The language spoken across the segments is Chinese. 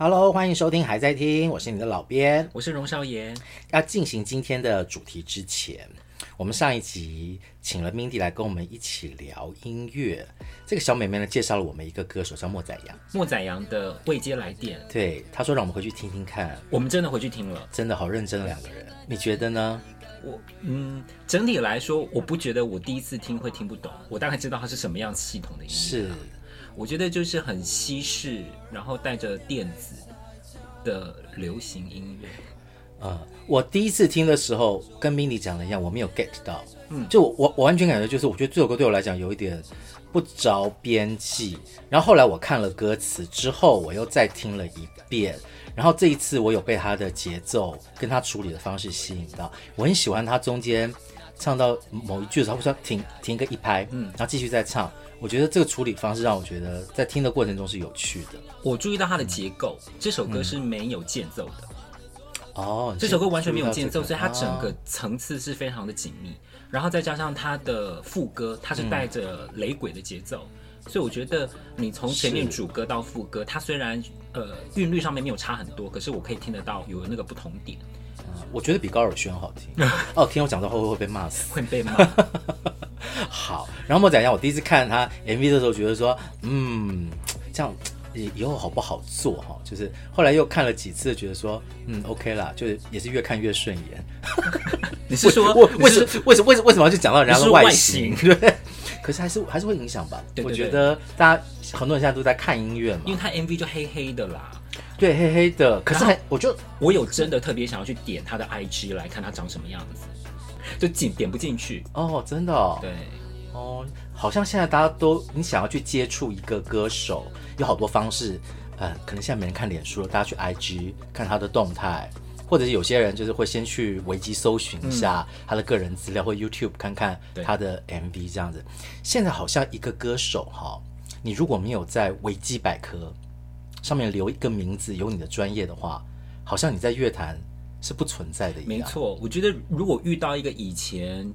Hello，欢迎收听还在听，我是你的老编，我是荣少爷。要进行今天的主题之前，我们上一集请了 Mindy 来跟我们一起聊音乐。这个小美妹呢，介绍了我们一个歌手叫莫宰阳。莫宰阳的未接来电，对，她说让我们回去听听看。我们真的回去听了，真的好认真的两个人。你觉得呢？我嗯，整体来说，我不觉得我第一次听会听不懂，我大概知道它是什么样系统的音乐。是。我觉得就是很西式，然后带着电子的流行音乐。呃，我第一次听的时候，跟 Mindy 讲的一样，我没有 get 到。嗯，就我我完全感觉就是，我觉得这首歌对我来讲有一点不着边际。然后后来我看了歌词之后，我又再听了一遍。然后这一次我有被他的节奏跟他处理的方式吸引到，我很喜欢他中间唱到某一句的时候，会说停停个一拍，嗯，然后继续再唱。我觉得这个处理方式让我觉得在听的过程中是有趣的。我注意到它的结构，嗯、这首歌是没有间奏的。哦，这首歌完全没有间奏，这个、所以它整个层次是非常的紧密。哦、然后再加上它的副歌，它是带着雷鬼的节奏，嗯、所以我觉得你从前面主歌到副歌，是它虽然呃韵律上面没有差很多，可是我可以听得到有那个不同点。嗯、我觉得比高尔宣好听。哦，听我讲到后会不会被骂死？会被骂。好，然后莫宰阳，我第一次看他 MV 的时候，觉得说，嗯，这样以后好不好做哈？就是后来又看了几次，觉得说，嗯，OK 啦，就是也是越看越顺眼。你是说，为什为什为什为什么要去讲到人家的外形？对，可是还是还是会影响吧？对对对，我觉得大家很多人现在都在看音乐嘛，因为他 MV 就黑黑的啦，对，黑黑的。可是还，我就我有真的特别想要去点他的 IG 来看他长什么样子。就进点不进去哦，真的哦，对哦，好像现在大家都你想要去接触一个歌手，有好多方式，呃，可能现在没人看脸书了，大家去 IG 看他的动态，或者是有些人就是会先去维基搜寻一下他的个人资料，嗯、或 YouTube 看看他的 MV 这样子。现在好像一个歌手哈，你如果没有在维基百科上面留一个名字，有你的专业的话，好像你在乐坛。是不存在的。没错，我觉得如果遇到一个以前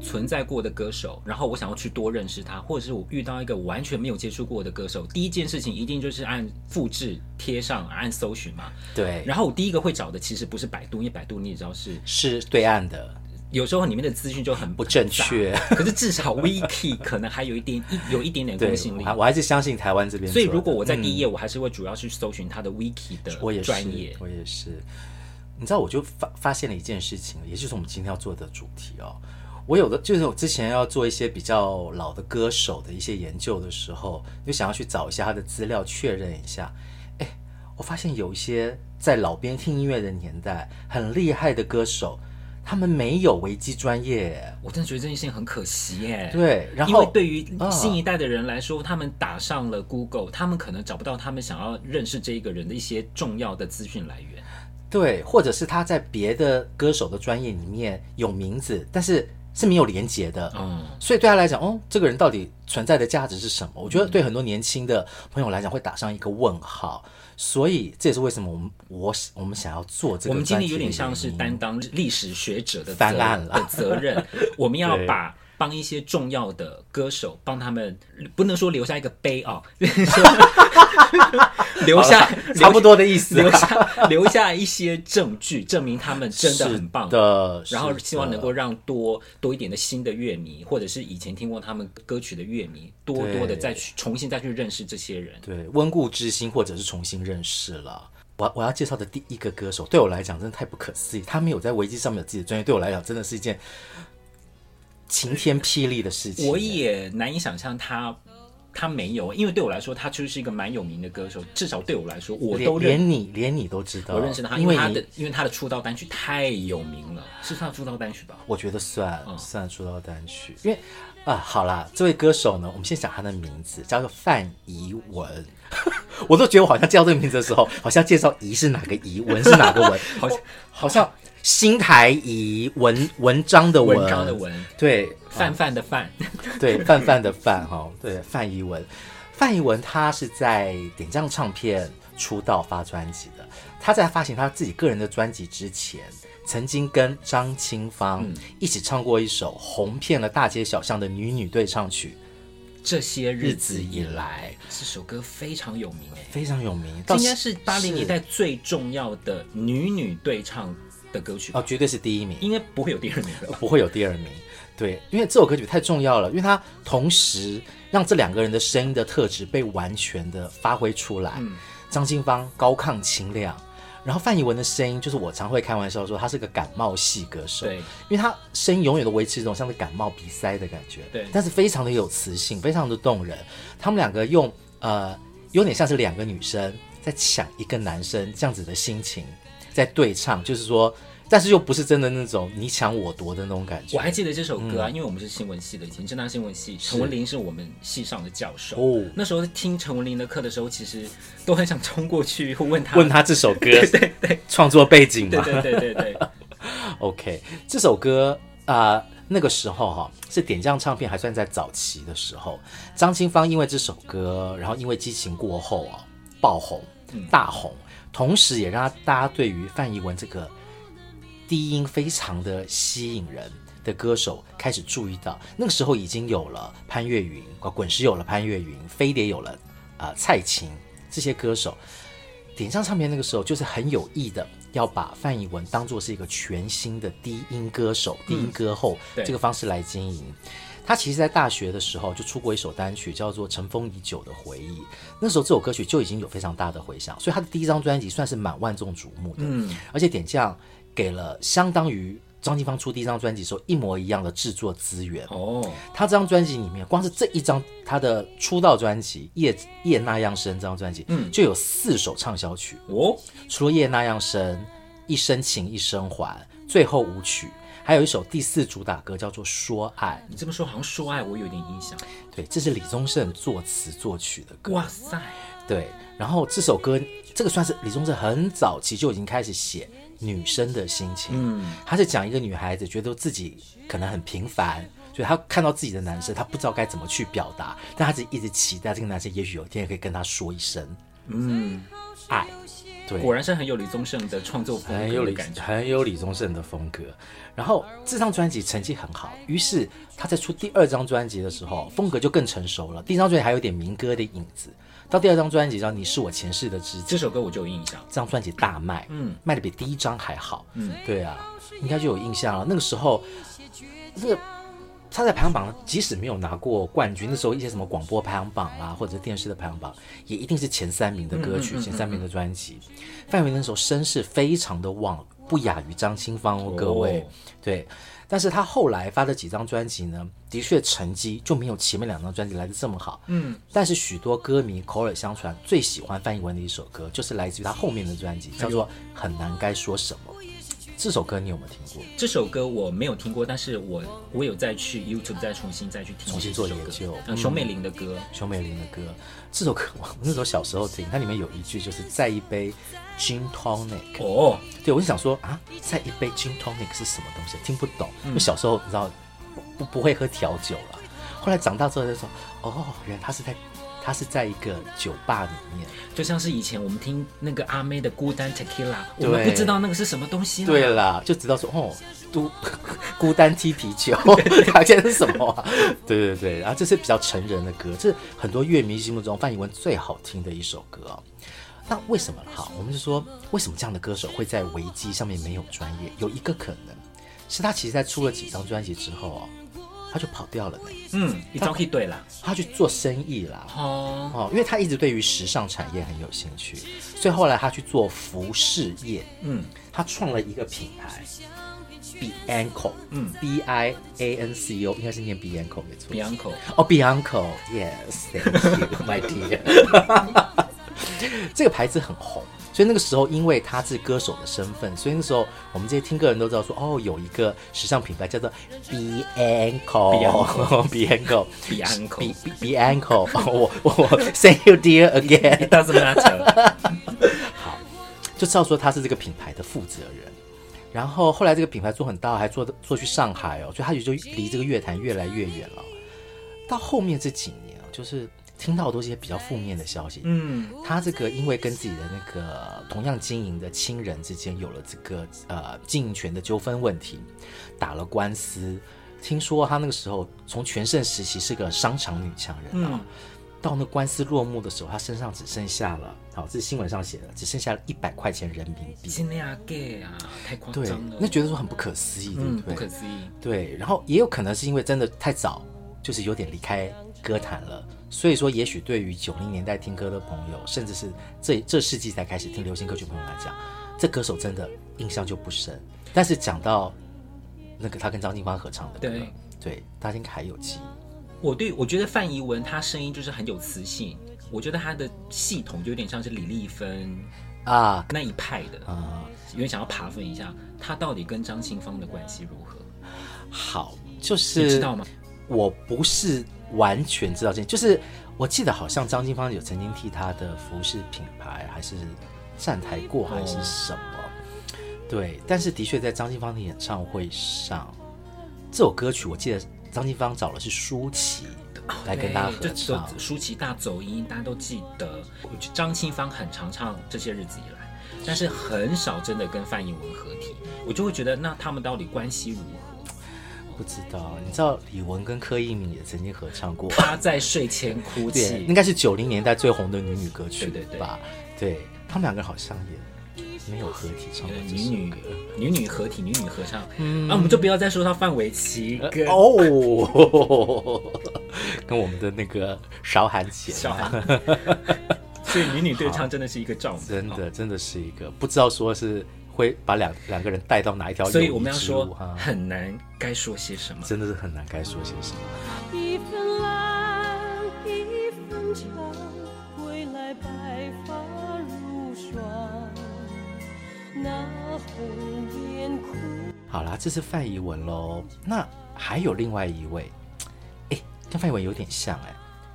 存在过的歌手，然后我想要去多认识他，或者是我遇到一个完全没有接触过的歌手，第一件事情一定就是按复制贴上，按搜寻嘛。对。然后我第一个会找的其实不是百度，因为百度你也知道是是对岸的，有时候里面的资讯就很不正确。可是至少 Wiki 可能还有一点一有一点点公信力。我还是相信台湾这边。所以如果我在第一页，我还是会主要去搜寻他的 Wiki 的专业。我也是，我也是。你知道，我就发发现了一件事情，也就是我们今天要做的主题哦。我有的就是我之前要做一些比较老的歌手的一些研究的时候，就想要去找一下他的资料，确认一下。哎，我发现有一些在老边听音乐的年代很厉害的歌手，他们没有维基专业。我真的觉得这件事情很可惜耶。对，然后因为对于新一代的人来说，啊、他们打上了 Google，他们可能找不到他们想要认识这一个人的一些重要的资讯来源。对，或者是他在别的歌手的专业里面有名字，但是是没有连接的，嗯，所以对他来讲，哦，这个人到底存在的价值是什么？我觉得对很多年轻的朋友来讲会打上一个问号，所以这也是为什么我们我我们想要做这个。我们今天有点像是担当历史学者的翻案了的责任，我们要 把。帮一些重要的歌手，帮他们不能说留下一个碑啊，留下差不多的意思，留下留下一些证据，证明他们真的很棒的。然后希望能够让多多一点的新的乐迷，或者是以前听过他们歌曲的乐迷，多多的再去重新再去认识这些人。对，温故知新，或者是重新认识了。我我要介绍的第一个歌手，对我来讲真的太不可思议，他没有在维基上面有自己的专业，对我来讲真的是一件。晴天霹雳的事情，我也难以想象他他没有，因为对我来说，他就是一个蛮有名的歌手。至少对我来说，我都连，你连你都知道，我认识他，因为他的因为他的出道单曲太有名了，是他的出道单曲吧？我觉得算、嗯、算出道单曲，因为啊，好啦，这位歌手呢，我们先讲他的名字，叫做范怡文。我都觉得我好像叫这个名字的时候，好像介绍“怡”是哪个“怡”，“文”是哪个“ 文”，好像好像。新台怡文文章的文，文章的文，对，范范的范，对，范范的范，哈，对，范怡文，范怡文，他是在点将唱片出道发专辑的。他在发行他自己个人的专辑之前，曾经跟张清芳一起唱过一首红遍了大街小巷的女女对唱曲。这些日子以来，这首歌非常有名哎，非常有名，应该是八零年代最重要的女女对唱的歌曲哦，绝对是第一名，应该不会有第二名的，不会有第二名。对，因为这首歌曲太重要了，因为它同时让这两个人的声音的特质被完全的发挥出来。嗯，张清芳高亢清亮。然后范逸文的声音，就是我常会开玩笑说他是个感冒系歌手，对，因为他声音永远都维持一种像是感冒鼻塞的感觉，对，但是非常的有磁性，非常的动人。他们两个用呃，有点像是两个女生在抢一个男生这样子的心情在对唱，就是说。但是又不是真的那种你抢我夺的那种感觉。我还记得这首歌啊，嗯、因为我们是新闻系的，以前正大新闻系，陈文林是我们系上的教授。哦，那时候听陈文林的课的时候，其实都很想冲过去问他，问他这首歌，对对对，创作背景嘛，对对对对对。OK，这首歌啊、呃，那个时候哈、哦、是点将唱片还算在早期的时候，张清芳因为这首歌，然后因为激情过后啊爆红，大红，嗯、同时也让大家对于范逸文这个。低音非常的吸引人的歌手开始注意到，那个时候已经有了潘越云，滚石有了潘越云，飞碟有了啊、蔡琴这些歌手，点将唱片那个时候就是很有意的要把范逸文当做是一个全新的低音歌手、低音歌后、这个方式来经营。他其实，在大学的时候就出过一首单曲，叫做《尘封已久的回忆》。那时候，这首歌曲就已经有非常大的回响，所以他的第一张专辑算是蛮万众瞩目的。嗯，而且点将给了相当于张清芳出第一张专辑时候一模一样的制作资源哦。他这张专辑里面，光是这一张他的出道专辑《夜夜那样深》这张专辑，嗯，就有四首畅销曲哦。除了《夜那样深》，《一生情一生还》，最后舞曲，还有一首第四主打歌叫做《说爱》。你这么说，好像《说爱》我有点印象。对，这是李宗盛作词作曲的歌。哇塞！对，然后这首歌，这个算是李宗盛很早期就已经开始写。女生的心情，嗯，他是讲一个女孩子觉得自己可能很平凡，所以她看到自己的男生，她不知道该怎么去表达，但她只一直期待这个男生也许有一天也可以跟她说一声，嗯，爱，对，果然是很有李宗盛的创作风格，很有感觉，很有李宗盛的风格。然后这张专辑成绩很好，于是他在出第二张专辑的时候，风格就更成熟了。第一张专辑还有点民歌的影子。到第二张专辑叫《你是我前世的知己》，这首歌我就有印象。这张专辑大卖，嗯，卖的比第一张还好，嗯，对啊，应该就有印象了。那个时候，那个他在排行榜，即使没有拿过冠军，那时候一些什么广播排行榜啦，或者是电视的排行榜，也一定是前三名的歌曲，嗯嗯嗯嗯、前三名的专辑。范逸文那时候声势非常的旺，不亚于张清芳哦，各位，对。但是他后来发的几张专辑呢，的确成绩就没有前面两张专辑来的这么好。嗯，但是许多歌迷口耳相传，最喜欢范逸文的一首歌，就是来自于他后面的专辑，叫做《很难该说什么》。这首歌你有没有听过？这首歌我没有听过，但是我我有再去 YouTube 再重新再去听，重新做研究。嗯，熊美玲的歌，熊美玲的歌，这首歌我那时候小时候听，它里面有一句就是再一杯。Gin tonic 哦，对，我就想说啊，再一杯 Gin tonic 是什么东西？听不懂。因为小时候你知道不不会喝调酒了，后来长大之后就说，哦，原来他是在他是在一个酒吧里面，就像是以前我们听那个阿妹的孤单 Tequila，我们不知道那个是什么东西。对啦，就知道说哦，都 孤单踢啤酒，发现是什么啊？对对对，然后这是比较成人的歌，这是很多乐迷心目中范逸文最好听的一首歌哦。那为什么哈？我们就说，为什么这样的歌手会在维基上面没有专业？有一个可能，是他其实在出了几张专辑之后哦，他就跑掉了呢。嗯，你早可以对了，他去做生意啦。哦哦，因为他一直对于时尚产业很有兴趣，所以后来他去做服饰业。嗯，他创了一个品牌，Bianco。嗯，B I A N C O，应该是念 Bianco 没错。Bianco。哦，Bianco，Yes，Thank you，My dear。这个牌子很红，所以那个时候，因为他是歌手的身份，所以那时候我们这些听歌人都知道说，哦，有一个时尚品牌叫做 Bianco，Bianco，Bianco，Bianco。我我 Say you dear again，doesn't matter。好，就知道说他是这个品牌的负责人。然后后来这个品牌做很大，还做做去上海哦，所以他也就离这个乐坛越来越远了。到后面这几年就是。听到的都是一些比较负面的消息。嗯，他这个因为跟自己的那个同样经营的亲人之间有了这个呃经营权的纠纷问题，打了官司，听说她那个时候从全盛时期是个商场女强人啊。嗯到那官司落幕的时候，他身上只剩下了，好，这是新闻上写的，只剩下了一百块钱人民币。是那样给啊，太夸张了。对，那觉得说很不可思议，对不对？不可思议。对，然后也有可能是因为真的太早，就是有点离开歌坛了，所以说也许对于九零年代听歌的朋友，甚至是这这世纪才开始听流行歌曲朋友来讲，这歌手真的印象就不深。但是讲到那个他跟张清芳合唱的歌，对，对，大家应该还有记忆。我对我觉得范怡文她声音就是很有磁性，我觉得她的系统就有点像是李丽芬啊那一派的啊，有点想要爬分一下，她到底跟张清芳的关系如何？好，就是你知道吗？我不是完全知道这，就是我记得好像张清芳有曾经替她的服饰品牌还是站台过还是什么，哦、对，但是的确在张清芳的演唱会上，这首歌曲我记得。张清芳找的是舒淇来跟大家合唱，舒淇大走音，大家都记得。张清芳很常唱这些日子以来，但是很少真的跟范逸文合体，我就会觉得那他们到底关系如何？不知道，你知道李玟跟柯以敏也曾经合唱过，她在睡前哭泣，应该是九零年代最红的女女歌曲，对对对。吧？对，他们两个好像也。没有合体唱的女女女女合体女女合唱，嗯、啊，我们就不要再说他范玮琪跟哦，跟我们的那个韶涵姐，韶涵，所以女女对唱真的是一个照，真的真的是一个不知道说是会把两两个人带到哪一条路，所以我们要说很难该说些什么，真的是很难该说些什么。一分蓝，一分长，归来白发如霜。好啦，这是范怡文喽。那还有另外一位，哎，跟范怡文有点像哎。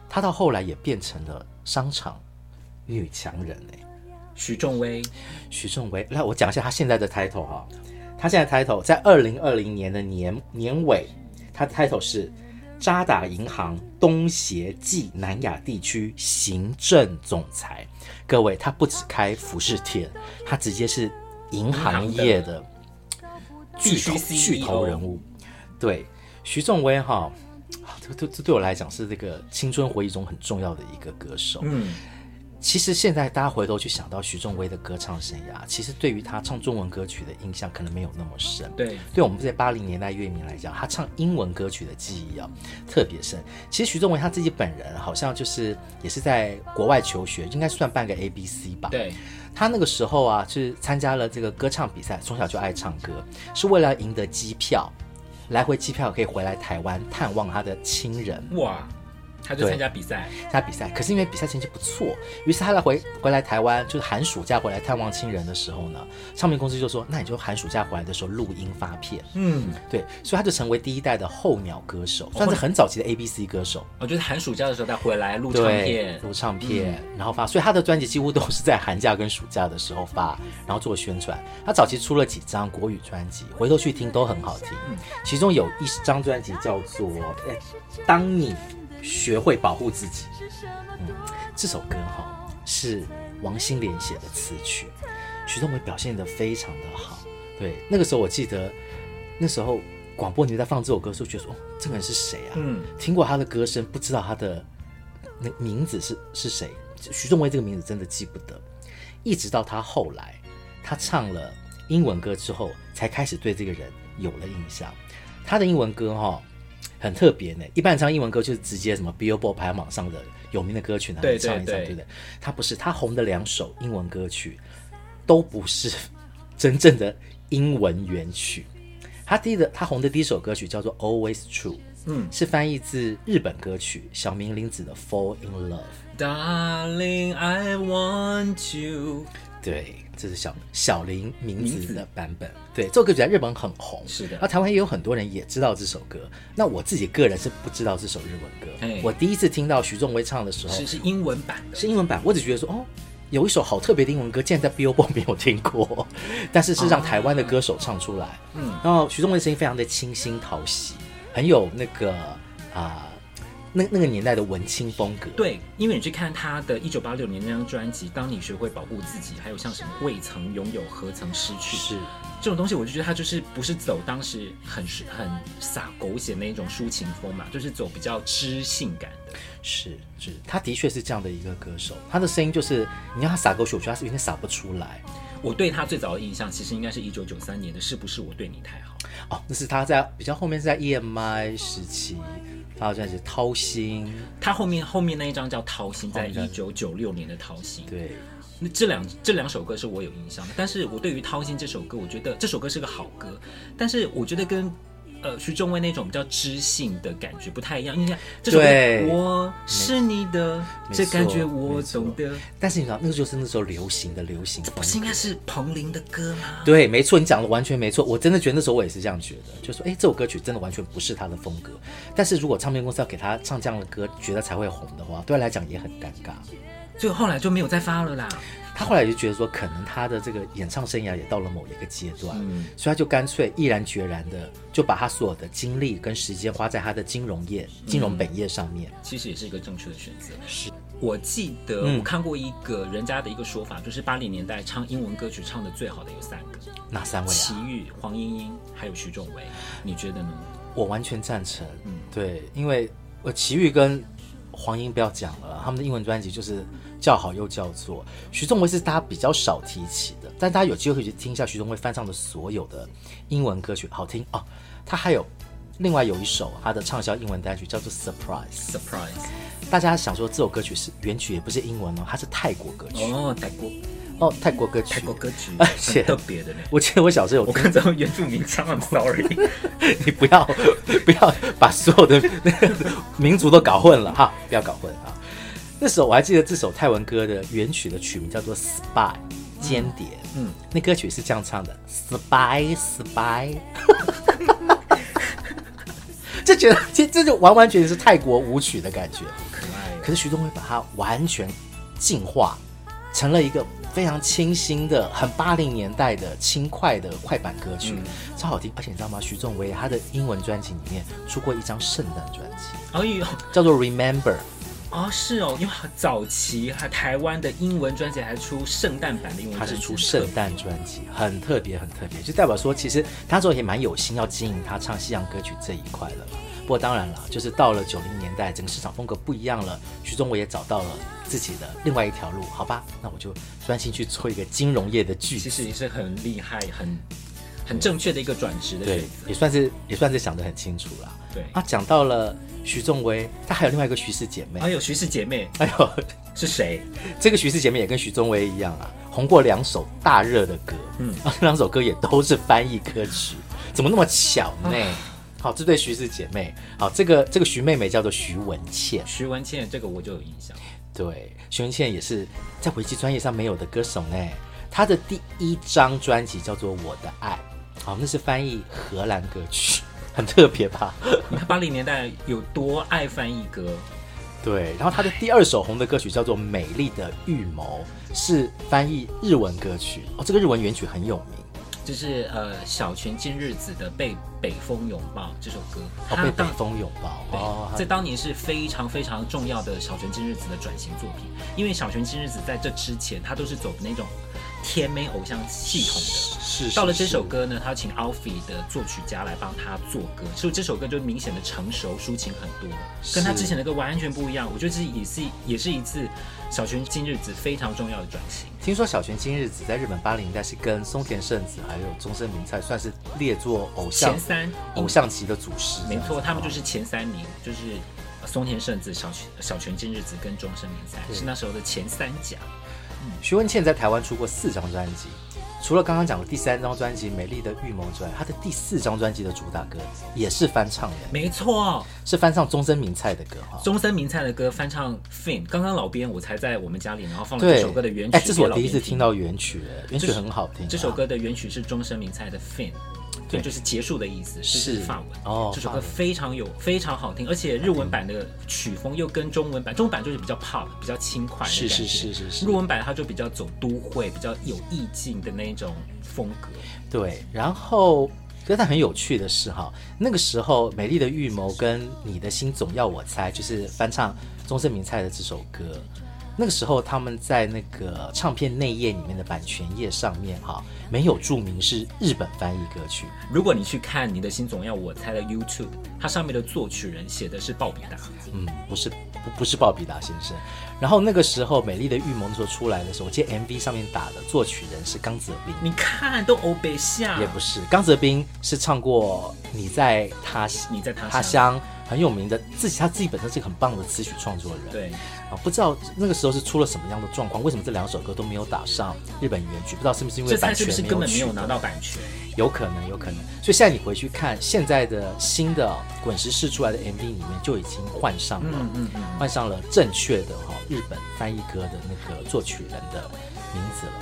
她到后来也变成了商场女强人哎。许仲威，许仲威，来我讲一下他现在的 title 哈。他现在 title 在二零二零年的年年尾，他的 title 是渣打银行东协暨南亚地区行政总裁。各位，他不只开服饰店，他直接是。银行业的巨头巨头人物，对徐仲威哈，这这这对我来讲是这个青春回忆中很重要的一个歌手。嗯，其实现在大家回头去想到徐仲威的歌唱生涯，其实对于他唱中文歌曲的印象可能没有那么深。对，对我们这些八零年代乐迷来讲，他唱英文歌曲的记忆啊特别深。其实徐仲威他自己本人好像就是也是在国外求学，应该算半个 A B C 吧。对。他那个时候啊，是参加了这个歌唱比赛，从小就爱唱歌，是为了赢得机票，来回机票可以回来台湾探望他的亲人。哇！他就参加比赛，参加比赛。可是因为比赛成绩不错，于是他来回回来台湾，就是寒暑假回来探望亲人的时候呢，唱片公司就说：“那你就寒暑假回来的时候录音发片。”嗯，对，所以他就成为第一代的候鸟歌手，算是很早期的 A B C 歌手。我觉得寒暑假的时候他回来录唱片，录唱片，嗯、然后发，所以他的专辑几乎都是在寒假跟暑假的时候发，然后做宣传。他早期出了几张国语专辑，回头去听都很好听。嗯、其中有一张专辑叫做《哎，当你》。学会保护自己。嗯，这首歌哈是王心莲写的词曲，徐仲威表现得非常的好。对，那个时候我记得，那时候广播里面在放这首歌的时候，觉得说哦，这个人是谁啊？嗯，听过他的歌声，不知道他的那名字是是谁。徐仲威这个名字真的记不得，一直到他后来他唱了英文歌之后，才开始对这个人有了印象。他的英文歌哈。很特别呢，一般唱英文歌就是直接什么 Billboard 排行榜上的有名的歌曲拿来唱一唱，对不对？他不是，他红的两首英文歌曲都不是真正的英文原曲。他第一的，他红的第一首歌曲叫做 Always True，嗯，是翻译自日本歌曲小林明子的 Fall in Love。Darling, I want you。对，这是小小林名字的版本。对，这首歌曲在日本很红，是的。那台湾也有很多人也知道这首歌。那我自己个人是不知道这首日文歌。哎，我第一次听到徐仲威唱的时候，是是英文版的，是英文版。我只觉得说，哦，有一首好特别的英文歌，竟然在 Billboard 没有听过，但是是让台湾的歌手唱出来。嗯，然后徐仲威的声音非常的清新讨喜，很有那个啊。那那个年代的文青风格。对，因为你去看他的一九八六年那张专辑《当你学会保护自己》，还有像什么“未曾拥有，何曾失去”，是这种东西，我就觉得他就是不是走当时很很洒狗血那一种抒情风嘛，就是走比较知性感的。是是，他的确是这样的一个歌手，他的声音就是你让他洒狗血，我觉得他是有点洒不出来。我对他最早的印象，其实应该是一九九三年的《是不是我对你太好》哦，那是他在比较后面是在 EMI 时期发的专辑《掏心》，他后面后面那一张叫《掏心》，在一九九六年的《掏心》。对，那这两这两首歌是我有印象的，但是我对于《掏心》这首歌，我觉得这首歌是个好歌，但是我觉得跟。呃，徐仲威那种比较知性的感觉不太一样，因为这首歌我是你的，这感觉我懂得。但是你知道，那个就是那时候流行的流行，这不是应该是彭羚的歌吗？对，没错，你讲的完全没错。我真的觉得那时候我也是这样觉得，就说，哎，这首歌曲真的完全不是他的风格。但是如果唱片公司要给他唱这样的歌，觉得才会红的话，对他来讲也很尴尬。所以后来就没有再发了啦。他后来就觉得说，可能他的这个演唱生涯也到了某一个阶段，嗯，所以他就干脆毅然决然的就把他所有的精力跟时间花在他的金融业、金融本业上面。其实也是一个正确的选择。是我记得我看过一个人家的一个说法，就是八零年代唱英文歌曲唱的最好的有三个，哪三位啊？齐豫、黄莺莺还有徐仲维，你觉得呢？我完全赞成。嗯，对，因为我齐豫跟黄莺不要讲了，他们的英文专辑就是。叫好又叫座，徐宗威是大家比较少提起的，但大家有机会可以去听一下徐宗威翻唱的所有的英文歌曲，好听哦。他还有另外有一首他的畅销英文单曲叫做 Surprise Surprise，大家想说这首歌曲是原曲也不是英文哦，它是泰国歌曲哦，泰国哦，泰国歌曲，泰国歌曲，而且特别的呢。我记得我小时候有，我看到原住民唱，I'm sorry，你不要不要把所有的那个民族都搞混了哈，不要搞混啊。那时候我还记得这首泰文歌的原曲的曲名叫做 Spy 间谍，嗯，嗯，那歌曲是这样唱的 Spy Spy，就觉得这这就完完全全是泰国舞曲的感觉，可爱。可是徐仲威把它完全进化成了一个非常清新的、很八零年代的轻快的快板歌曲，嗯、超好听。而且你知道吗？徐仲威他的英文专辑里面出过一张圣诞专辑，哎呦，叫做 Remember。哦，是哦，因为早期还台湾的英文专辑还出圣诞版的英文专辑，他是出圣诞专辑，很特别，很特别，就代表说其实他之后也蛮有心要经营他唱西洋歌曲这一块了。不过当然了，就是到了九零年代，整个市场风格不一样了，徐宗伟也找到了自己的另外一条路，好吧？那我就专心去做一个金融业的剧。其实也是很厉害，很很正确的一个转职的，对，也算是也算是想得很清楚了。对啊，讲到了。徐仲威，他还有另外一个徐氏姐妹。哎呦徐氏姐妹，哎呦，是谁？这个徐氏姐妹也跟徐仲威一样啊，红过两首大热的歌，嗯，啊，两首歌也都是翻译歌曲，怎么那么巧呢？啊、好，这对徐氏姐妹，好，这个这个徐妹妹叫做徐文倩，徐文倩，这个我就有印象。对，徐文倩也是在维基专业上没有的歌手呢。她的第一张专辑叫做《我的爱》，好，那是翻译荷兰歌曲。很特别吧？你看八零年代有多爱翻译歌？对，然后他的第二首红的歌曲叫做《美丽的预谋》，是翻译日文歌曲哦。这个日文原曲很有名，就是呃小泉今日子的《被北风拥抱》这首歌。哦，被北风拥抱。对哦，在当年是非常非常重要的小泉今日子的转型作品，因为小泉今日子在这之前，他都是走的那种。甜美偶像系统的，是，是到了这首歌呢，他请 Alfie 的作曲家来帮他做歌，所以这首歌就明显的成熟，抒情很多，跟他之前的歌完全不一样。我觉得这也是也是一次小泉今日子非常重要的转型。听说小泉今日子在日本八零年代是跟松田圣子还有中森明菜算是列作偶像前三偶像级的祖师，没错，他们就是前三名，就是松田圣子、小泉小泉今日子跟中森明菜是那时候的前三甲。徐文倩在台湾出过四张专辑，除了刚刚讲的第三张专辑《美丽的预谋》之外，她的第四张专辑的主打歌也是翻唱的。没错，是翻唱中森明菜的歌哈。中森明菜的歌翻唱 Fin，刚刚老编我才在我们家里，然后放了这首歌的原曲。哎，这是我第一次听到原曲，原曲很好听。这首歌的原曲是中森明菜的对，就是结束的意思，是法文哦。这首歌非常有非常好听，而且日文版的曲风又跟中文版，中文版就是比较 pop，比较轻快的感觉。是是是是是。日文版它就比较走都会，比较有意境的那种风格。对，然后可是它很有趣的是哈，那个时候《美丽的预谋》跟《你的心总要我猜》就是翻唱中森明菜的这首歌。那个时候他们在那个唱片内页里面的版权页上面哈，没有注明是日本翻译歌曲。如果你去看《你的心总要我猜》的 YouTube，它上面的作曲人写的是鲍比达。嗯，不是，不不是鲍比达先生。然后那个时候《美丽的预谋》那时候出来的时候，我记得 MV 上面打的作曲人是刚泽斌。你看，都欧北下。也不是，刚泽斌是唱过《你在他你在他他乡》很有名的，自己他自己本身是一个很棒的词曲创作人。对。不知道那个时候是出了什么样的状况？为什么这两首歌都没有打上日本原曲？不知道是不是因为版权没有？是根本没有拿到版权？有可能，有可能。所以现在你回去看现在的新的滚石试出来的 MV 里面，就已经换上了，嗯嗯嗯，换上了正确的哈日本翻译歌的那个作曲人的名字了。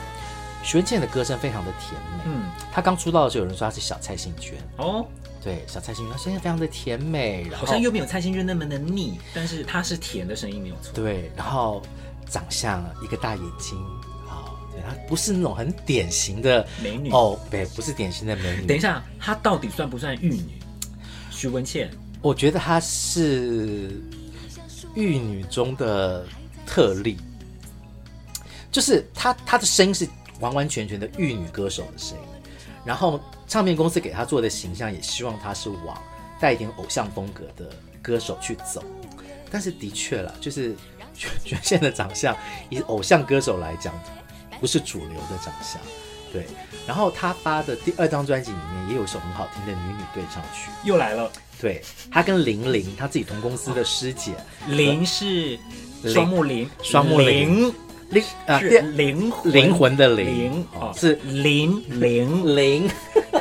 徐文健的歌声非常的甜美，嗯，她刚出道的时候有人说他是小蔡幸娟哦。对，小蔡幸娟，她声音非常的甜美，然后好像又没有蔡幸娟那么的腻，但是她是甜的声音没有错。对，然后长相一个大眼睛，啊，对，她不是那种很典型的美女哦，对，不是典型的美女。等一下，她到底算不算玉女？徐文倩，我觉得她是玉女中的特例，就是她她的声音是完完全全的玉女歌手的声音，然后。唱片公司给他做的形象，也希望他是往带一点偶像风格的歌手去走。但是的确了，就是 全现的长相，以偶像歌手来讲，不是主流的长相。对。然后他发的第二张专辑里面也有一首很好听的女女对唱曲，又来了。对，他跟玲玲，他自己同公司的师姐，玲是双木林，双木林。灵啊，是灵灵魂的灵，灵哦，是林灵灵。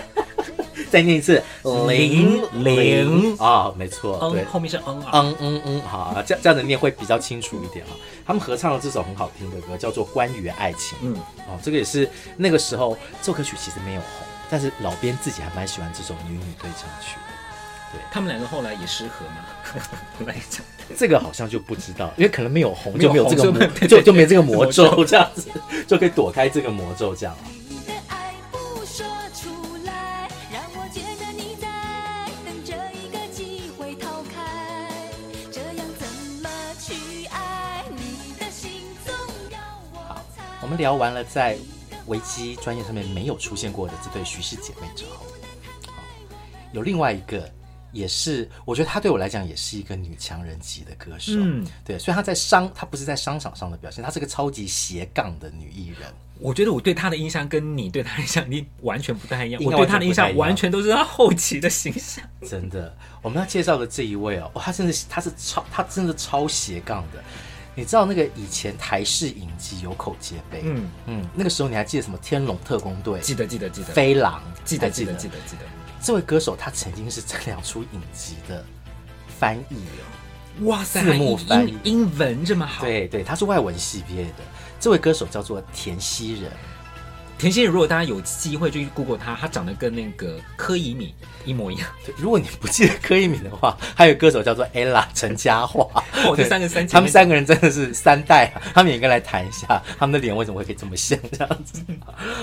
再念一次，零零啊，没错，对，后面是嗯啊，嗯嗯嗯，好啊，这这样子念会比较清楚一点啊。他们合唱了这首很好听的歌，叫做《关于爱情》。嗯，哦，这个也是那个时候这首歌曲其实没有红，但是老编自己还蛮喜欢这首女女对唱曲。对，他们两个后来也失和嘛？来讲，这个好像就不知道，因为可能没有红，就没有这个魔，就就没这个 魔咒，这样子就可以躲开这个魔咒，这样啊。们聊完了在维基专业上面没有出现过的这对徐氏姐妹之后，好，有另外一个。也是，我觉得她对我来讲也是一个女强人级的歌手。嗯，对，所以她在商，她不是在商场上的表现，她是个超级斜杠的女艺人。我觉得我对她的印象跟你对她的印象你完全不太一样。我对她的印象完全都是她后期的形象。真的，我们要介绍的这一位哦，她真的，她是超，她真的超斜杠的。你知道那个以前台式影集有口皆碑，嗯嗯，那个时候你还记得什么《天龙特工队》？记得记得记得。飞狼，记得记得记得记得。这位歌手他曾经是这两出影集的翻译哦，哇塞，字幕翻译，英文这么好，对对，他是外文系毕业的。这位歌手叫做田曦人，田曦人，如果大家有机会就去 Google 他，他长得跟那个柯以敏一模一样。对，如果你不记得柯以敏的话，还有歌手叫做 Ella 陈嘉桦，哦，这三个三，他们三个人真的是三代啊，他们也应该来谈一下他们的脸为什么会可以这么像这样子。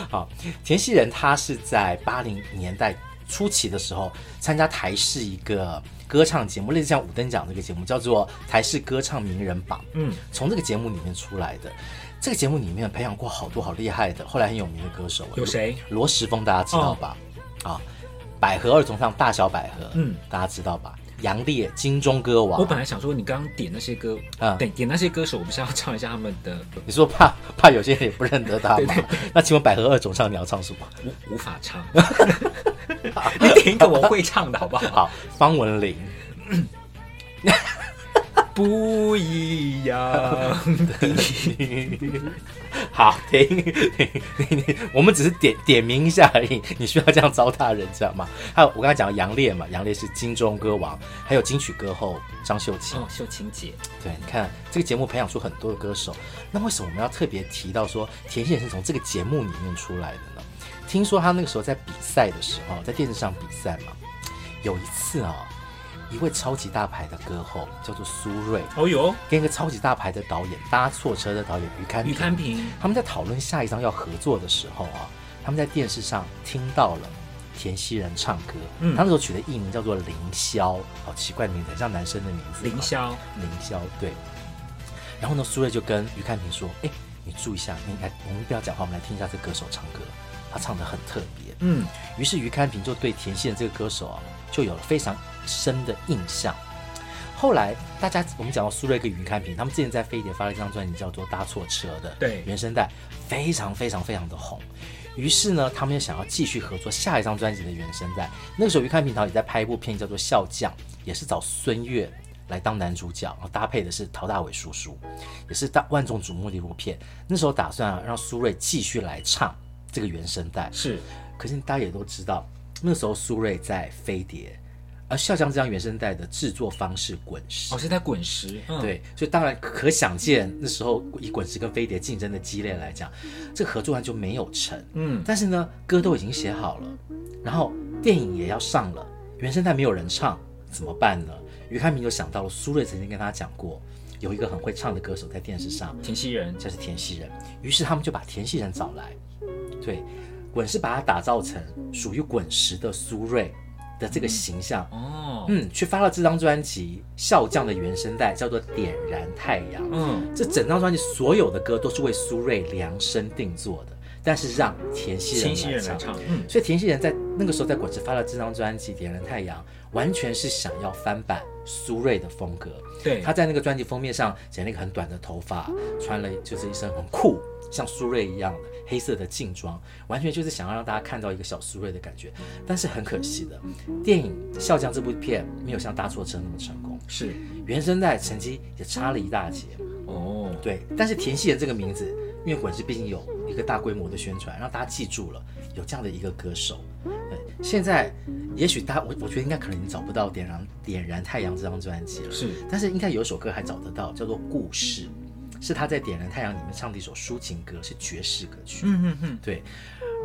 好，田曦人他是在八零年代。初期的时候，参加台视一个歌唱节目，类似像五等奖这个节目，叫做台式歌唱名人榜。嗯，从这个节目里面出来的，这个节目里面培养过好多好厉害的，后来很有名的歌手。有谁？罗时丰，大家知道吧？啊、哦，百合二重唱，大小百合，嗯，大家知道吧？杨烈，金钟歌王。我本来想说，你刚刚点那些歌，啊、嗯，点点那些歌手，我们是要唱一下他们的。你说怕怕有些人也不认得他吗？对对对，那请问百合二重唱你要唱什么？无无法唱。你点一个我会唱的好不好？好，方文琳。不一样的。好，停停停，我们只是点点名一下而已。你需要这样糟蹋人，知道吗？还有我刚才讲杨烈嘛，杨烈是金钟歌王，还有金曲歌后张秀琴。哦，秀琴姐。对，你看这个节目培养出很多的歌手，那为什么我们要特别提到说田曦人是从这个节目里面出来的呢？听说他那个时候在比赛的时候，在电视上比赛嘛，有一次啊、哦。一位超级大牌的歌后叫做苏芮，哦哟，跟一个超级大牌的导演搭错车的导演于堪平，于堪平，他们在讨论下一张要合作的时候啊，他们在电视上听到了田曦人唱歌。嗯，他那时候取的艺名叫做凌霄，好奇怪的名字，很像男生的名字。凌霄，凌霄，对。然后呢，苏芮就跟于开平说：“哎，你注意一下，你来，我们不要讲话，我们来听一下这歌手唱歌，他唱的很特别。”嗯，于是于开平就对田曦人这个歌手啊，就有了非常深的印象。后来大家我们讲到苏芮跟云开平，他们之前在飞碟发了一张专辑叫做《搭错车》的，对，原声带非常非常非常的红。于是呢，他们又想要继续合作下一张专辑的原声带。那个时候于开平也在拍一部片叫做《笑匠》，也是找孙越来当男主角，然后搭配的是陶大伟叔叔，也是大万众瞩目的一部片。那时候打算啊让苏芮继续来唱这个原声带，是。可是大家也都知道，那时候苏芮在飞碟。而《笑将》这张原声带的制作方式滚石，哦，是在滚石，嗯、对，所以当然可想见那时候以滚石跟飞碟竞争的激烈来讲，这个合作案就没有成。嗯，但是呢，歌都已经写好了，然后电影也要上了，原声带没有人唱，怎么办呢？于开明就想到了苏芮曾经跟他讲过，有一个很会唱的歌手在电视上，田曦人，就是田曦人。于是他们就把田曦人找来，对，滚石把他打造成属于滚石的苏芮。的这个形象哦，嗯，去发了这张专辑《笑匠》的原声带，叫做《点燃太阳》。嗯，这整张专辑所有的歌都是为苏芮量身定做的，但是让田曦人来唱。嗯，所以田曦人在那个时候在果汁发了这张专辑《点燃太阳》，完全是想要翻版苏芮的风格。对，他在那个专辑封面上剪了一个很短的头发，穿了就是一身很酷，像苏芮一样的黑色的劲装，完全就是想要让大家看到一个小苏芮的感觉。但是很可惜的，电影《笑匠》这部片没有像搭错车那么成功，是原声带成绩也差了一大截。哦，对，但是田曦人这个名字，因为滚石毕竟有一个大规模的宣传，让大家记住了有这样的一个歌手。对，现在也许大家我我觉得应该可能你找不到《点燃点燃太阳》这张专辑了，是，但是应该有一首歌还找得到，叫做《故事》。是他在《点燃太阳》里面唱的一首抒情歌，是爵士歌曲。嗯嗯嗯，对。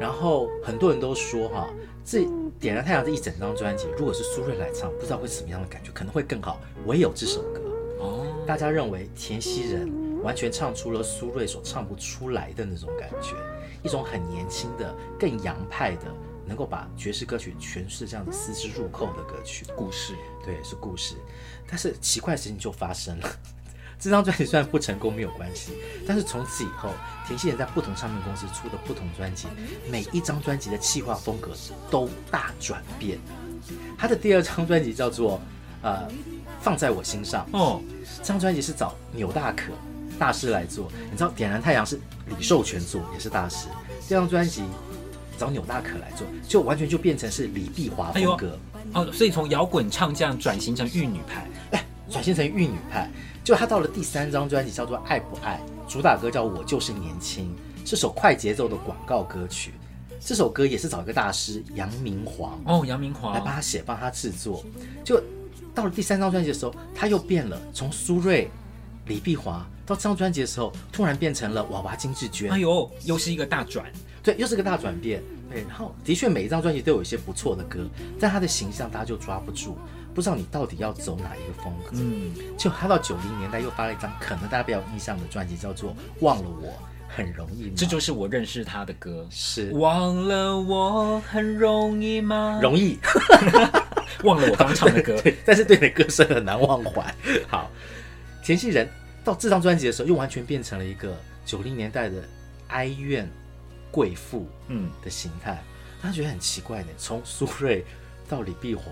然后很多人都说哈，这《点燃太阳》这一整张专辑，如果是苏芮来唱，不知道会是什么样的感觉，可能会更好。唯有这首歌哦，大家认为田曦人完全唱出了苏芮所唱不出来的那种感觉，一种很年轻的、更洋派的，能够把爵士歌曲诠释这样的丝丝入扣的歌曲。故事，对，是故事。但是奇怪的事情就发生了。这张专辑虽然不成功没有关系，但是从此以后，田曦妍在不同唱片公司出的不同专辑，每一张专辑的企划风格都大转变。他的第二张专辑叫做呃放在我心上。哦，这张专辑是找钮大可大师来做，你知道点燃太阳是李寿全做也是大师，这张专辑找钮大可来做，就完全就变成是李碧华风格、哎、哦，所以从摇滚唱将转型成玉女派，哎，转型成玉女派。就他到了第三张专辑，叫做《爱不爱》，主打歌叫《我就是年轻》，是首快节奏的广告歌曲。这首歌也是找一个大师杨明煌哦，杨明煌来帮他写，帮他制作。就到了第三张专辑的时候，他又变了，从苏芮、李碧华到这张专辑的时候，突然变成了娃娃金志娟。哎呦，又是一个大转，对，又是个大转变。对，然后的确每一张专辑都有一些不错的歌，但他的形象大家就抓不住。不知道你到底要走哪一个风格？嗯，就他到九零年代又发了一张可能大家比较有印象的专辑，叫做《忘了我很容易吗》。这就是我认识他的歌，是忘了我很容易吗？容易，忘了我刚唱的歌，对，但是对你的歌声很难忘怀。好，田曦人到这张专辑的时候，又完全变成了一个九零年代的哀怨贵妇嗯的形态，大家觉得很奇怪呢。从苏芮到李碧华。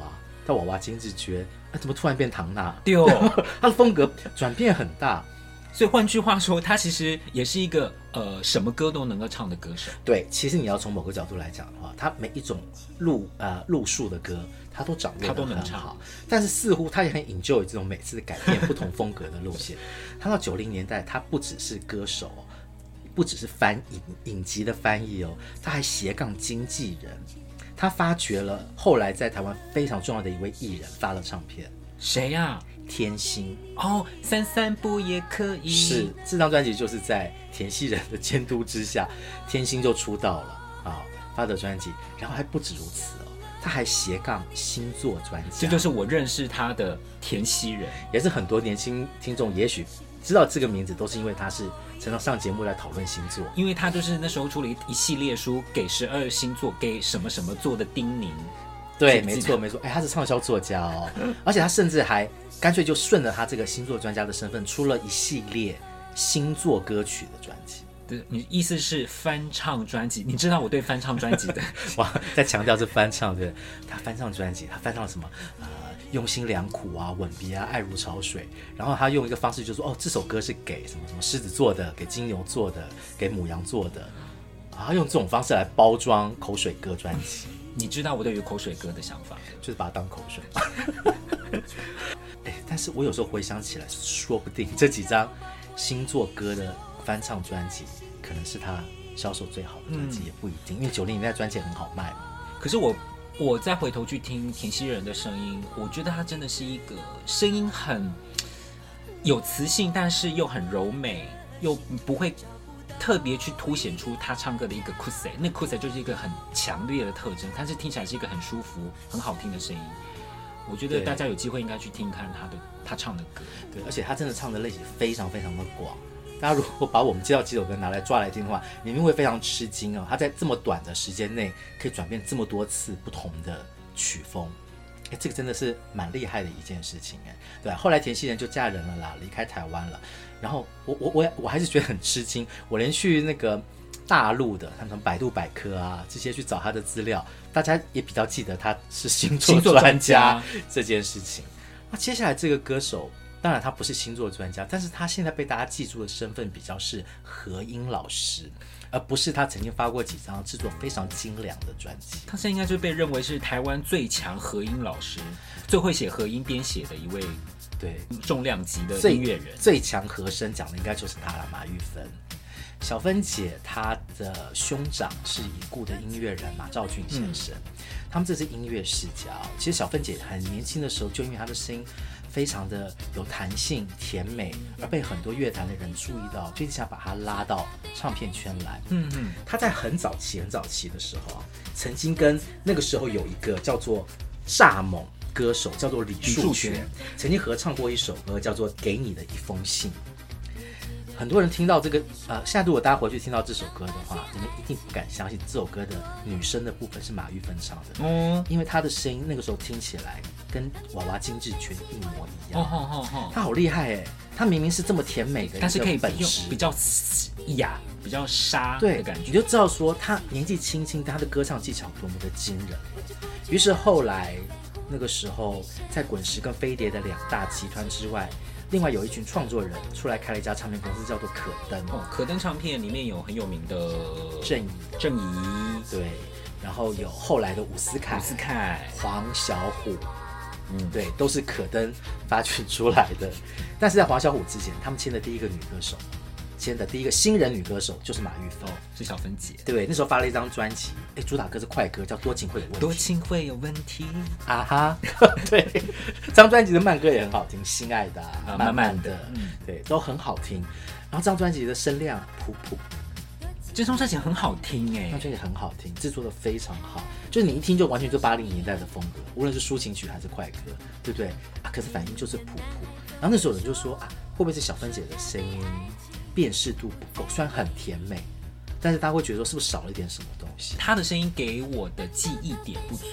到娃娃金智娟，啊，怎么突然变唐娜？对哦，他的风格转变很大，所以换句话说，他其实也是一个呃什么歌都能够唱的歌手。对，其实你要从某个角度来讲的话，他每一种路呃路数的歌，他都掌握得很好。但是似乎他也很 enjoy 这种每次改变不同风格的路线。他到九零年代，他不只是歌手，不只是翻影影集的翻译哦，他还斜杠经纪人。他发掘了后来在台湾非常重要的一位艺人发了唱片，谁呀、啊？天心哦，散散步也可以。是这张专辑就是在田曦人的监督之下，天心就出道了啊、哦，发的专辑。然后还不止如此哦，他还斜杠星座专辑。这就是我认识他的田曦人，也是很多年轻听众也许知道这个名字，都是因为他是常常上节目来讨论星座，因为他就是那时候出了一一系列书，给十二星座给什么什么座的叮咛。对，没错没错，哎，他是畅销作家哦，而且他甚至还干脆就顺着他这个星座专家的身份，出了一系列星座歌曲的专辑。对，你意思是翻唱专辑？你知道我对翻唱专辑的，哇，在强调是翻唱，对，他翻唱专辑，他翻唱了什么？呃，用心良苦啊，吻别啊，爱如潮水。然后他用一个方式就说，哦，这首歌是给什么什么狮子座的，给金牛座的，给母羊座的，然后用这种方式来包装口水歌专辑。你知道我对于口水歌的想法，就是把它当口水。哎，但是我有时候回想起来，说不定这几张星座歌的翻唱专辑，可能是他销售最好的专辑，嗯、也不一定。因为九零年代专辑很好卖嘛。可是我我再回头去听田曦仁的声音，我觉得他真的是一个声音很有磁性，但是又很柔美，又不会。特别去凸显出他唱歌的一个 kusse，那 kusse 就是一个很强烈的特征，但是听起来是一个很舒服、很好听的声音。我觉得大家有机会应该去听看他的他唱的歌。对，而且他真的唱的类型非常非常的广。大家如果把我们介绍几首歌拿来抓来听的话，你们会非常吃惊哦。他在这么短的时间内可以转变这么多次不同的曲风，哎，这个真的是蛮厉害的一件事情哎。对，后来田希仁就嫁人了啦，离开台湾了。然后我我我我还是觉得很吃惊，我连续那个大陆的，他们百度百科啊这些去找他的资料，大家也比较记得他是星座专家这件事情。那接下来这个歌手，当然他不是星座专家，但是他现在被大家记住的身份比较是和音老师，而不是他曾经发过几张制作非常精良的专辑。他现在应该就被认为是台湾最强和音老师，最会写和音编写的一位。对，重量级的音乐人，最强和声讲的应该就是他了，马玉芬。小芬姐她的兄长是已故的音乐人马兆俊先生，嗯、他们这是音乐世家。其实小芬姐很年轻的时候就因为她的声音非常的有弹性、甜美，而被很多乐坛的人注意到，就想把他拉到唱片圈来。嗯嗯，他在很早期、很早期的时候啊，曾经跟那个时候有一个叫做蚱蜢。歌手叫做李树泉，曾经合唱过一首歌，叫做《给你的一封信》。很多人听到这个，呃，现在如果大家回去听到这首歌的话，你们一定不敢相信这首歌的女声的部分是马玉芬唱的。嗯，因为她的声音那个时候听起来跟娃娃金志全一模一样。哦哦哦哦，她好厉害哎！她明明是这么甜美的，但是可以本事比较哑、比较沙的感觉，你就知道说她年纪轻轻，但她的歌唱技巧多么的惊人。于是后来。那个时候，在滚石跟飞碟的两大集团之外，另外有一群创作人出来开了一家唱片公司，叫做可登。哦，可登唱片里面有很有名的郑怡，郑怡对，然后有后来的伍思凯、伍思凯、黄小琥，嗯，对，都是可登发掘出来的。但是在黄小琥之前，他们签的第一个女歌手。签的第一个新人女歌手就是马玉芬，是小芬姐。对，那时候发了一张专辑，哎，主打歌是快歌，叫《多情会有问题》。多情会有问题啊哈！对，这张专辑的慢歌也很好听，《心爱的、啊、慢慢的》嗯，对，都很好听。然后这张专辑的声量普普，这张专辑很好听哎，这张专辑很好听，制作的非常好，就是你一听就完全就八零年代的风格，无论是抒情曲还是快歌，对不对啊？可是反应就是普普。然后那时候有人就说啊，会不会是小芬姐的声音？辨识度不够，虽然很甜美，但是大家会觉得说是不是少了一点什么东西？他的声音给我的记忆点不足，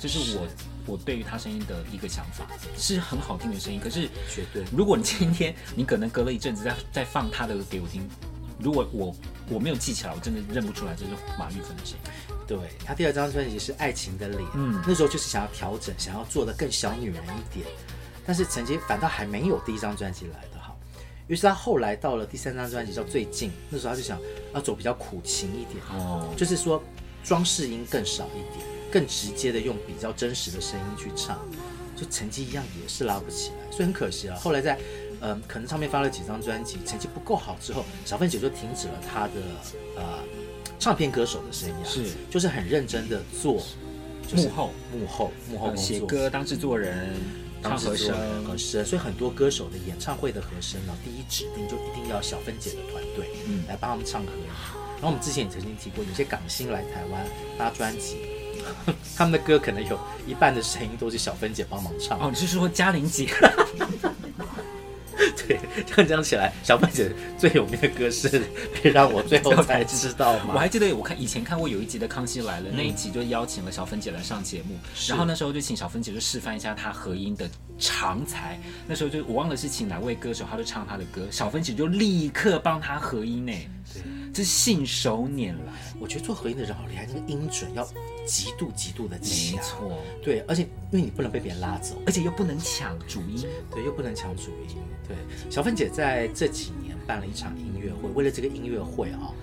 这是我是我对于他声音的一个想法，是很好听的声音。可是绝对，如果你今天你可能隔了一阵子再 再放他的给我听，如果我我没有记起来，我真的认不出来这是马玉芬的声音。对，他第二张专辑是《爱情的脸》，嗯，那时候就是想要调整，想要做的更小女人一点，但是曾经反倒还没有第一张专辑来的。于是他后来到了第三张专辑叫《最近》，那时候他就想要走比较苦情一点，哦，就是说装饰音更少一点，更直接的用比较真实的声音去唱，就成绩一样也是拉不起来，所以很可惜啊。后来在嗯、呃，可能唱片发了几张专辑，成绩不够好之后，小凤姐就停止了她的呃唱片歌手的生涯，是就是很认真的做、就是、幕后幕后幕后写歌当制作人。唱和声，和声，所以很多歌手的演唱会的和声呢，第一指定就一定要小芬姐的团队，嗯，来帮他们唱和音。然后我们之前也曾经提过，有些港星来台湾发专辑，他们的歌可能有一半的声音都是小芬姐帮忙唱。哦，你是说嘉玲姐？对，这样讲起来，小凤姐最有名的歌是《别让我最后才知道》嘛？我还记得我看以前看过有一集的《康熙来了》，嗯，那一集就邀请了小凤姐来上节目，然后那时候就请小凤姐就示范一下她和音的长才。那时候就我忘了是请哪位歌手，他就唱他的歌，小凤姐就立刻帮他和音呢。对，这信手拈来。我觉得做合音的人好厉害，那个音准要极度极度的强。没错，对，而且因为你不能被别人拉走，而且又不能抢主音，对，又不能抢主音。对，小凤姐在这几年办了一场音乐会，为了这个音乐会啊、哦，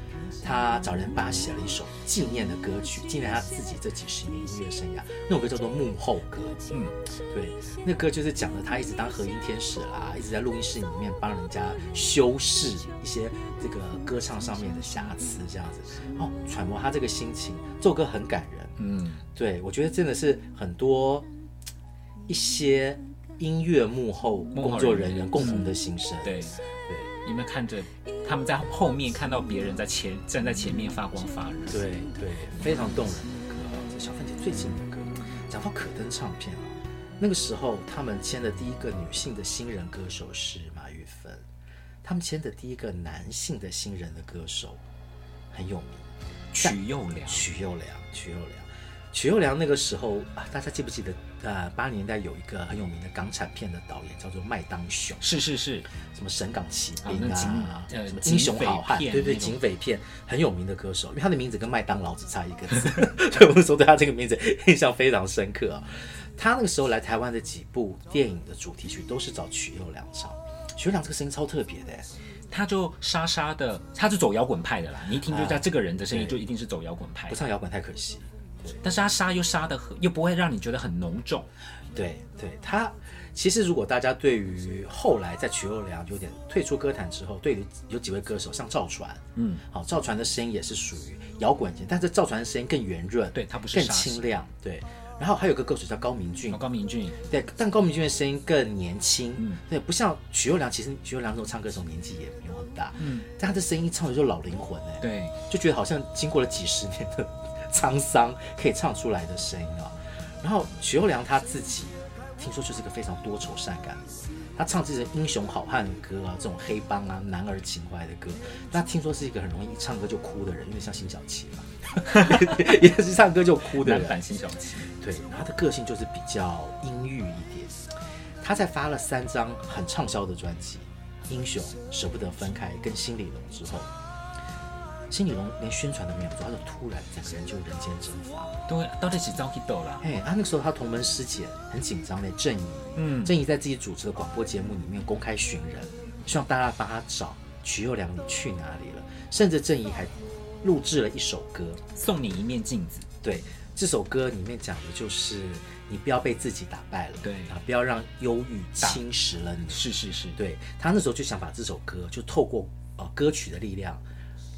她找人帮他写了一首纪念的歌曲，纪念他自己这几十年音乐生涯。那首歌叫做《幕后歌》。嗯，对，那歌就是讲的他一直当和音天使啦，一直在录音室里面帮人家修饰一些这个歌唱上面的瑕疵，这样子哦，揣摩他这个心情。这首歌很感人。嗯，对，我觉得真的是很多一些。音乐幕后工作人员共同的心声，对对，你们看着他们在后面看到别人在前站在前面发光发热，对对，非常动人的歌。这小凤姐最近的歌，讲到可登唱片啊，那个时候他们签的第一个女性的新人歌手是马玉芬，他们签的第一个男性的新人的歌手很有名，曲又良，曲又良，曲又良，曲又良。那个时候啊，大家记不记得？呃，八零年代有一个很有名的港产片的导演叫做麦当雄，是是是，什么神港奇兵啊，什么，英雄好汉，对对，警匪片很有名的歌手，因为他的名字跟麦当劳只差一个字，所以我们说对他这个名字印象非常深刻啊。他那个时候来台湾的几部电影的主题曲都是找曲又良唱，曲又良这个声音超特别的，他就沙沙的，他是走摇滚派的啦，你一听就知道这个人的声音就一定是走摇滚派，不唱摇滚太可惜。但是他杀又杀的很，又不会让你觉得很浓重。对对，他其实如果大家对于后来在曲又良有点退出歌坛之后，对于有几位歌手像赵传，嗯，好，赵传的声音也是属于摇滚型，但是赵传的声音更圆润，对他不是更清亮，对。然后还有个歌手叫高明俊，哦，高明俊，对，但高明俊的声音更年轻，嗯，对，不像曲又良，其实曲又良这种唱歌的时候年纪也没有很大，嗯，但他的声音唱的就老灵魂哎，对，就觉得好像经过了几十年的。沧桑可以唱出来的声音啊，然后许又良他自己听说就是一个非常多愁善感，他唱这些英雄好汉的歌啊，这种黑帮啊、男儿情怀的歌，那听说是一个很容易一唱歌就哭的人，因为像辛晓琪嘛，也是唱歌就哭的人。男版辛晓琪。对，他的个性就是比较阴郁一点。他在发了三张很畅销的专辑，《英雄》、《舍不得分开》跟《心理龙》之后。心里龙连宣传都没有做，他就突然整个人就人间蒸发。对，到底是遭去斗了。哎，啊，那个时候他同门师姐很紧张的郑怡，嗯，郑怡在自己主持的广播节目里面公开寻人，希望大家帮他找曲又良，你去哪里了？甚至郑怡还录制了一首歌，送你一面镜子。对，这首歌里面讲的就是你不要被自己打败了，对啊，不要让忧郁侵蚀了你。是是是，对，他那时候就想把这首歌就透过呃歌曲的力量。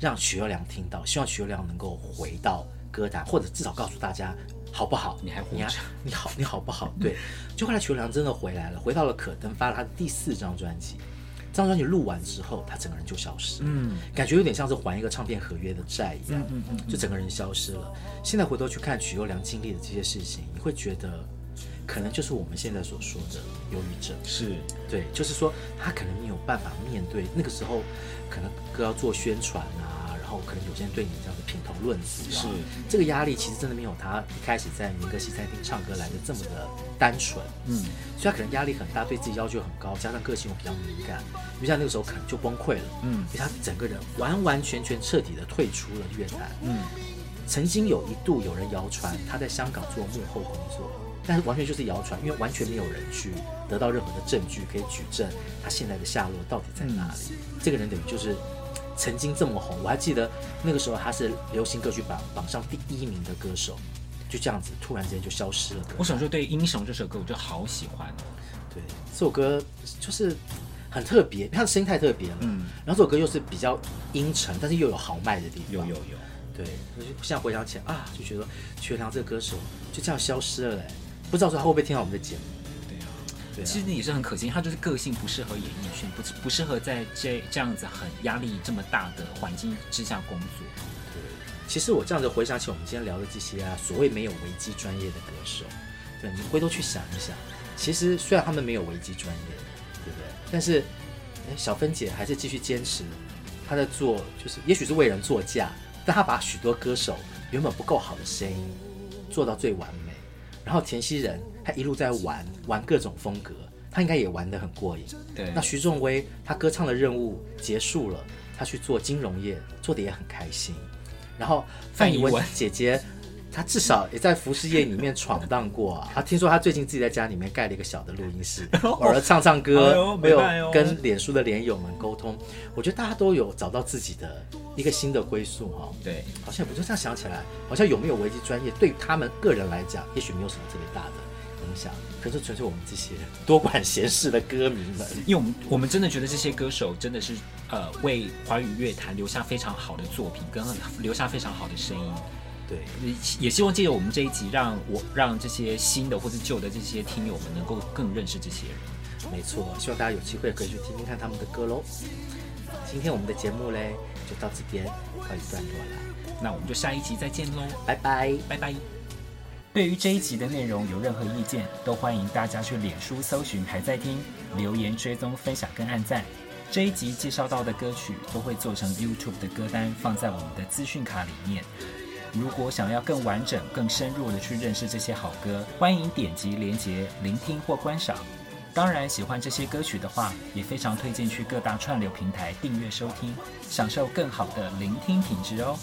让许又良听到，希望许又良能够回到歌坛，或者至少告诉大家好不好？你还活着？你，好，你好不好？对，就后来许又良真的回来了，回到了可登，发了他的第四张专辑。这张专辑录完之后，他整个人就消失了，嗯，感觉有点像是还一个唱片合约的债一样，嗯嗯，嗯，就整个人消失了。现在回头去看许又良经历的这些事情，你会觉得可能就是我们现在所说的忧郁症，是。对，就是说他可能没有办法面对那个时候，可能哥要做宣传啊。然后可能有些人对你这样的品头论足，是。这个压力其实真的没有他一开始在民歌西餐厅唱歌来的这么的单纯，嗯，所以他可能压力很大，对自己要求很高，加上个性又比较敏感，于是他那个时候可能就崩溃了，嗯，所以他整个人完完全全彻底的退出了乐坛，嗯，曾经有一度有人谣传他在香港做幕后工作，但是完全就是谣传，因为完全没有人去得到任何的证据可以举证他现在的下落到底在哪里，嗯，这个人等于就是。曾经这么红，我还记得那个时候他是流行歌曲榜榜上第一名的歌手，就这样子突然之间就消失了。我小时候，对《英雄》这首歌，我就好喜欢。对，这首歌就是很特别，他的声音太特别了。嗯，然后这首歌又是比较阴沉，但是又有豪迈的地方。有有有。对，我就现在回想起来啊，就觉得曲又良这个歌手就这样消失了嘞，不知道说他会不会听到我们的节目。对啊、对其实也是很可惜，他就是个性不适合演艺圈，不不适合在这这样子很压力这么大的环境之下工作。对，其实我这样子回想起我们今天聊的这些啊，所谓没有危机专业的歌手，对，你回头去想一想，其实虽然他们没有危机专业，对不对？但是哎，小芬姐还是继续坚持，她在做，就是也许是为人作嫁，但她把许多歌手原本不够好的声音做到最完美。然后田曦仁他一路在玩玩各种风格，他应该也玩得很过瘾。对，那徐仲威他歌唱的任务结束了，他去做金融业，做的也很开心。然后范逸文姐姐。他至少也在服饰业里面闯荡过啊！他听说他最近自己在家里面盖了一个小的录音室，偶尔唱唱歌，没有跟脸书的脸友们沟通。我觉得大家都有找到自己的一个新的归宿哈。对，好像我就这样想起来，好像有没有危机专业，对他们个人来讲，也许没有什么特别大的影响。可是纯粹我们这些多管闲事的歌迷们，因为我们我们真的觉得这些歌手真的是呃为华语乐坛留下非常好的作品，跟留下非常好的声音。对，也希望借由我们这一集，让我让这些新的或是旧的这些听友们能够更认识这些人。没错，希望大家有机会可以去听听看他们的歌喽。今天我们的节目嘞就到这边告一段落了，那我们就下一集再见喽，拜拜拜拜。对于这一集的内容有任何意见，都欢迎大家去脸书搜寻还在听，留言追踪分享跟按赞。这一集介绍到的歌曲都会做成 YouTube 的歌单，放在我们的资讯卡里面。如果想要更完整、更深入的去认识这些好歌，欢迎点击连接聆听或观赏。当然，喜欢这些歌曲的话，也非常推荐去各大串流平台订阅收听，享受更好的聆听品质哦。